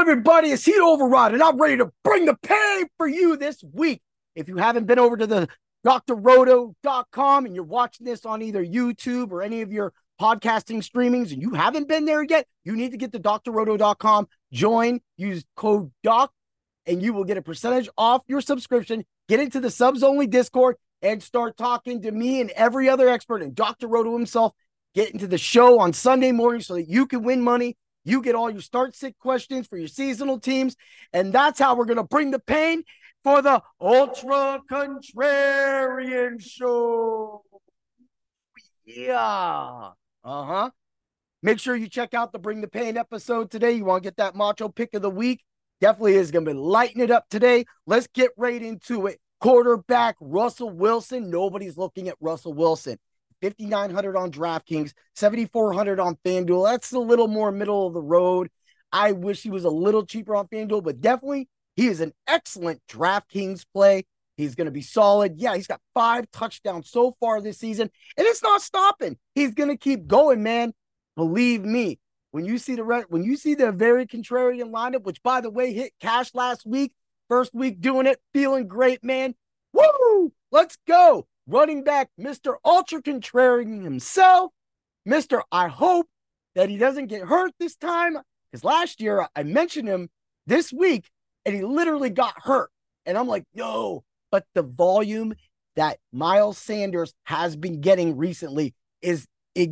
Everybody. It's Heat Override, and I'm ready to bring the pain for you this week. If you haven't been over to the drroto.com and you're watching this on either YouTube or any of your podcasting streamings and you haven't been there yet, you need to get to drroto.com, join, use code DOC, and you will get a percentage off your subscription. Get into the subs only Discord and start talking to me and every other expert and Dr. Roto himself. Get into the show on Sunday morning so that you can win money you get all your start sit questions for your seasonal teams. And that's how we're going to bring the pain for the Ultra Contrarian Show. Yeah. Uh huh. Make sure you check out the Bring the Pain episode today. You want to get that macho pick of the week? Definitely is going to be lighting it up today. Let's get right into it. Quarterback Russell Wilson. Nobody's looking at Russell Wilson. 5900 on DraftKings, 7400 on FanDuel. That's a little more middle of the road. I wish he was a little cheaper on FanDuel, but definitely he is an excellent DraftKings play. He's going to be solid. Yeah, he's got five touchdowns so far this season, and it's not stopping. He's going to keep going, man. Believe me. When you see the re- when you see the very contrarian lineup, which by the way hit cash last week, first week doing it, feeling great, man. Woo! Let's go running back, Mr. Ultra Contrarian himself. Mr. I hope that he doesn't get hurt this time. Because last year I mentioned him this week and he literally got hurt. And I'm like, no, but the volume that Miles Sanders has been getting recently is it,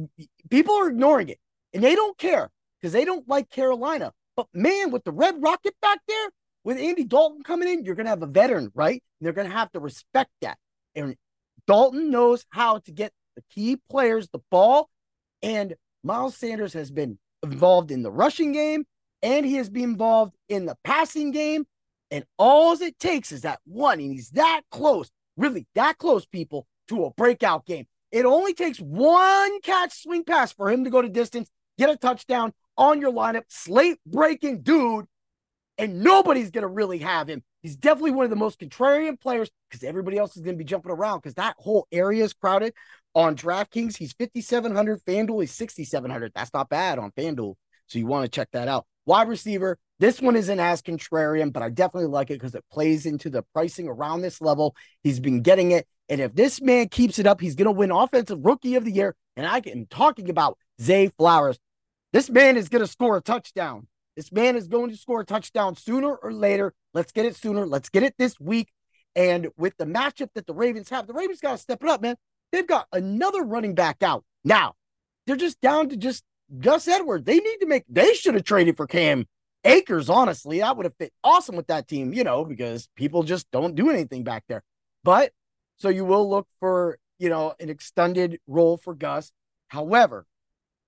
people are ignoring it and they don't care because they don't like Carolina. But man, with the Red Rocket back there, with Andy Dalton coming in, you're going to have a veteran, right? And they're going to have to respect that. And Dalton knows how to get the key players the ball, and Miles Sanders has been involved in the rushing game and he has been involved in the passing game. And all it takes is that one, and he's that close, really that close, people, to a breakout game. It only takes one catch swing pass for him to go to distance, get a touchdown on your lineup, slate breaking dude, and nobody's going to really have him. He's definitely one of the most contrarian players because everybody else is going to be jumping around because that whole area is crowded. On DraftKings, he's 5,700. FanDuel, he's 6,700. That's not bad on FanDuel. So you want to check that out. Wide receiver, this one isn't as contrarian, but I definitely like it because it plays into the pricing around this level. He's been getting it. And if this man keeps it up, he's going to win Offensive Rookie of the Year. And I am talking about Zay Flowers. This man is going to score a touchdown. This man is going to score a touchdown sooner or later. Let's get it sooner. Let's get it this week. And with the matchup that the Ravens have, the Ravens got to step it up, man. They've got another running back out. Now, they're just down to just Gus Edwards. They need to make, they should have traded for Cam Akers, honestly. That would have fit awesome with that team, you know, because people just don't do anything back there. But so you will look for, you know, an extended role for Gus. However,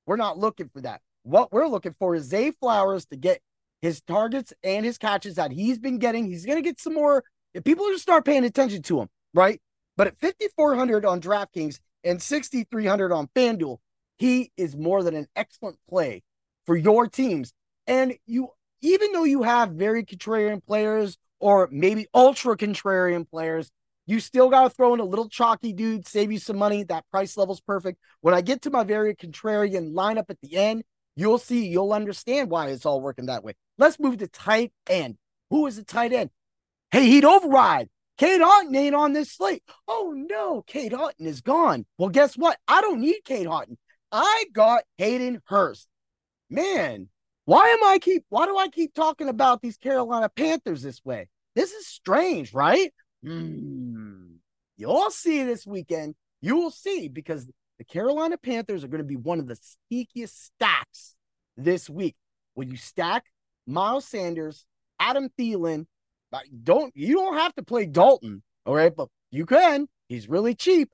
we're not looking for that. What we're looking for is Zay Flowers to get his targets and his catches that he's been getting. He's going to get some more. If people just start paying attention to him, right? But at 5,400 on DraftKings and 6,300 on FanDuel, he is more than an excellent play for your teams. And you, even though you have very contrarian players or maybe ultra contrarian players, you still got to throw in a little chalky dude, save you some money. That price level's perfect. When I get to my very contrarian lineup at the end, You'll see, you'll understand why it's all working that way. Let's move to tight end. Who is the tight end? Hey, he'd override. Kate Otton ain't on this slate. Oh no, Kate Otton is gone. Well, guess what? I don't need Kate Otton. I got Hayden Hurst. Man, why am I keep why do I keep talking about these Carolina Panthers this way? This is strange, right? Mm. You'll see this weekend. You will see because the Carolina Panthers are going to be one of the sneakiest stacks this week. When you stack Miles Sanders, Adam Thielen, don't you don't have to play Dalton, all right? But you can. He's really cheap.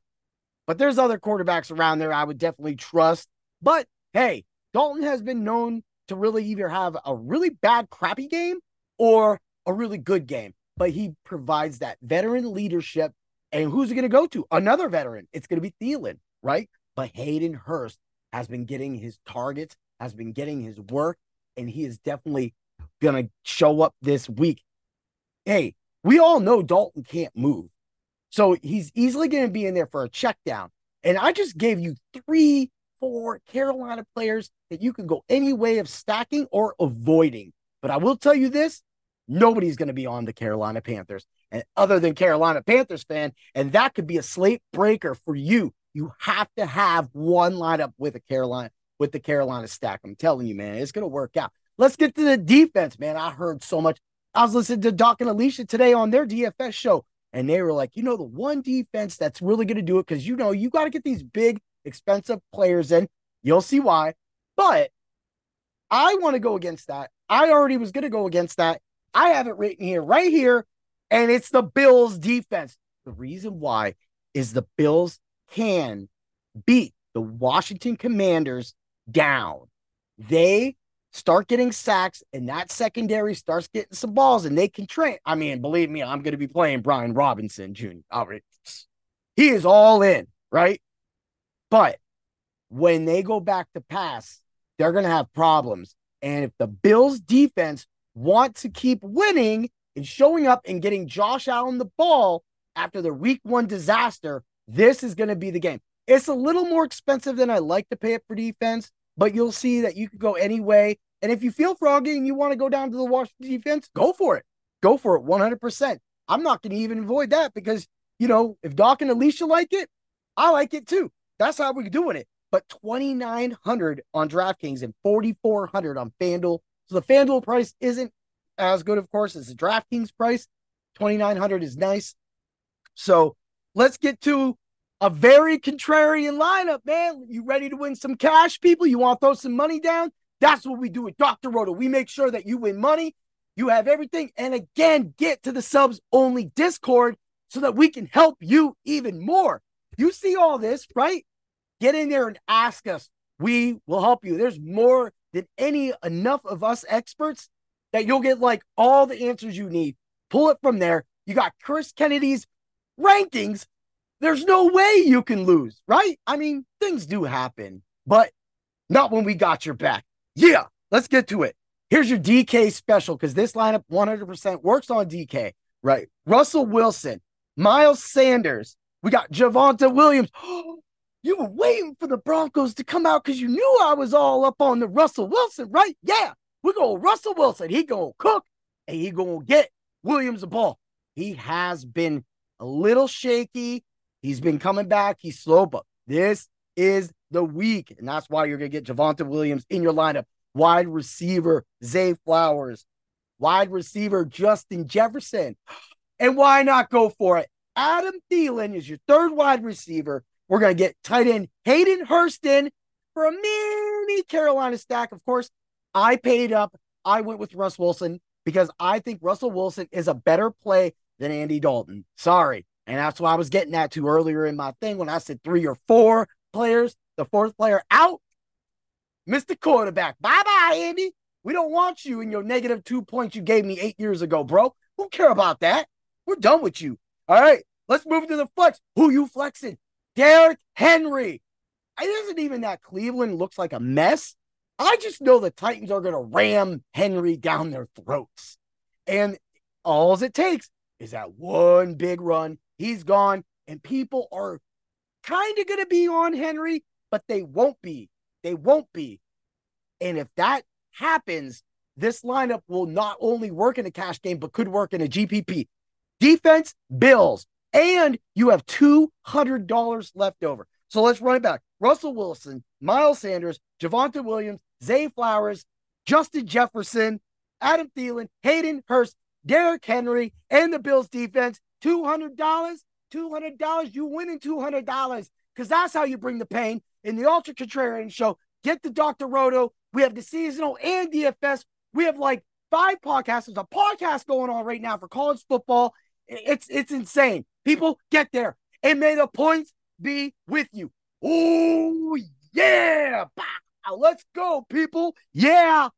But there's other quarterbacks around there I would definitely trust. But hey, Dalton has been known to really either have a really bad, crappy game or a really good game. But he provides that veteran leadership. And who's it going to go to? Another veteran. It's going to be Thielen right? But Hayden Hurst has been getting his targets, has been getting his work, and he is definitely going to show up this week. Hey, we all know Dalton can't move. So he's easily going to be in there for a check down. And I just gave you three, four Carolina players that you can go any way of stacking or avoiding. But I will tell you this nobody's going to be on the Carolina Panthers. And other than Carolina Panthers fan, and that could be a slate breaker for you. You have to have one lineup with a Carolina with the Carolina stack. I'm telling you, man, it's to work out. Let's get to the defense, man. I heard so much. I was listening to Doc and Alicia today on their DFS show, and they were like, you know, the one defense that's really to do it because you know you got to get these big, expensive players in. You'll see why. But I want to go against that. I already was to go against that. I have it written here, right here, and it's the Bills defense. The reason why is the Bills can beat the Washington Commanders down. They start getting sacks, and that secondary starts getting some balls, and they can train. I mean, believe me, I'm going to be playing Brian Robinson Jr. All right. He is all in, right? But when they go back to pass, they're going to have problems. And if the Bills defense want to keep winning and showing up and getting Josh Allen the ball after the week one disaster, this is going to be the game. It's a little more expensive than I like to pay it for defense, but you'll see that you could go any way. And if you feel froggy and you want to go down to the Washington defense, go for it. Go for it 100%. I'm not going to even avoid that because, you know, if Doc and Alicia like it, I like it too. That's how we're doing it. But 2900 on DraftKings and 4400 on FanDuel. So the FanDuel price isn't as good, of course, as the DraftKings price. 2900 is nice. So let's get to a very contrarian lineup, man. You ready to win some cash, people? You want to throw some money down? That's what we do with Dr. Roto. We make sure that you win money, you have everything, and again, get to the subs only Discord so that we can help you even more. You see all this, right? Get in there and ask us. We will help you. There's more than any enough of us experts that you'll get like all the answers you need. Pull it from there. You got Chris Kennedy's rankings there's no way you can lose, right? I mean, things do happen, but not when we got your back. Yeah, let's get to it. Here's your DK special because this lineup 100% works on DK, right? Russell Wilson, Miles Sanders. We got Javonte Williams. you were waiting for the Broncos to come out because you knew I was all up on the Russell Wilson, right? Yeah, we're going Russell Wilson. He going to cook and he going to get Williams the ball. He has been a little shaky He's been coming back. He's slow, but this is the week. And that's why you're going to get Javonte Williams in your lineup. Wide receiver, Zay Flowers. Wide receiver, Justin Jefferson. And why not go for it? Adam Thielen is your third wide receiver. We're going to get tight end Hayden Hurston for a mini Carolina stack. Of course, I paid up. I went with Russ Wilson because I think Russell Wilson is a better play than Andy Dalton. Sorry. And that's what I was getting at to earlier in my thing when I said three or four players, the fourth player out, Mr. Quarterback. Bye bye, Andy. We don't want you in your negative two points you gave me eight years ago, bro. Who care about that? We're done with you. All right, let's move to the flex. Who you flexing? Derrick Henry. It isn't even that Cleveland looks like a mess. I just know the Titans are going to ram Henry down their throats. And all it takes is that one big run He's gone, and people are kind of going to be on Henry, but they won't be. They won't be. And if that happens, this lineup will not only work in a cash game, but could work in a GPP. Defense, Bills, and you have $200 left over. So let's run it back. Russell Wilson, Miles Sanders, Javonte Williams, Zay Flowers, Justin Jefferson, Adam Thielen, Hayden Hurst, Derrick Henry, and the Bills defense. $200, $200, you winning $200 because that's how you bring the pain. In the Ultra Contrarian Show, get the Dr. Roto. We have the seasonal and DFS. We have like five podcasts. There's a podcast going on right now for college football. It's it's insane. People get there. And may the points be with you. Oh, yeah. Let's go, people. Yeah.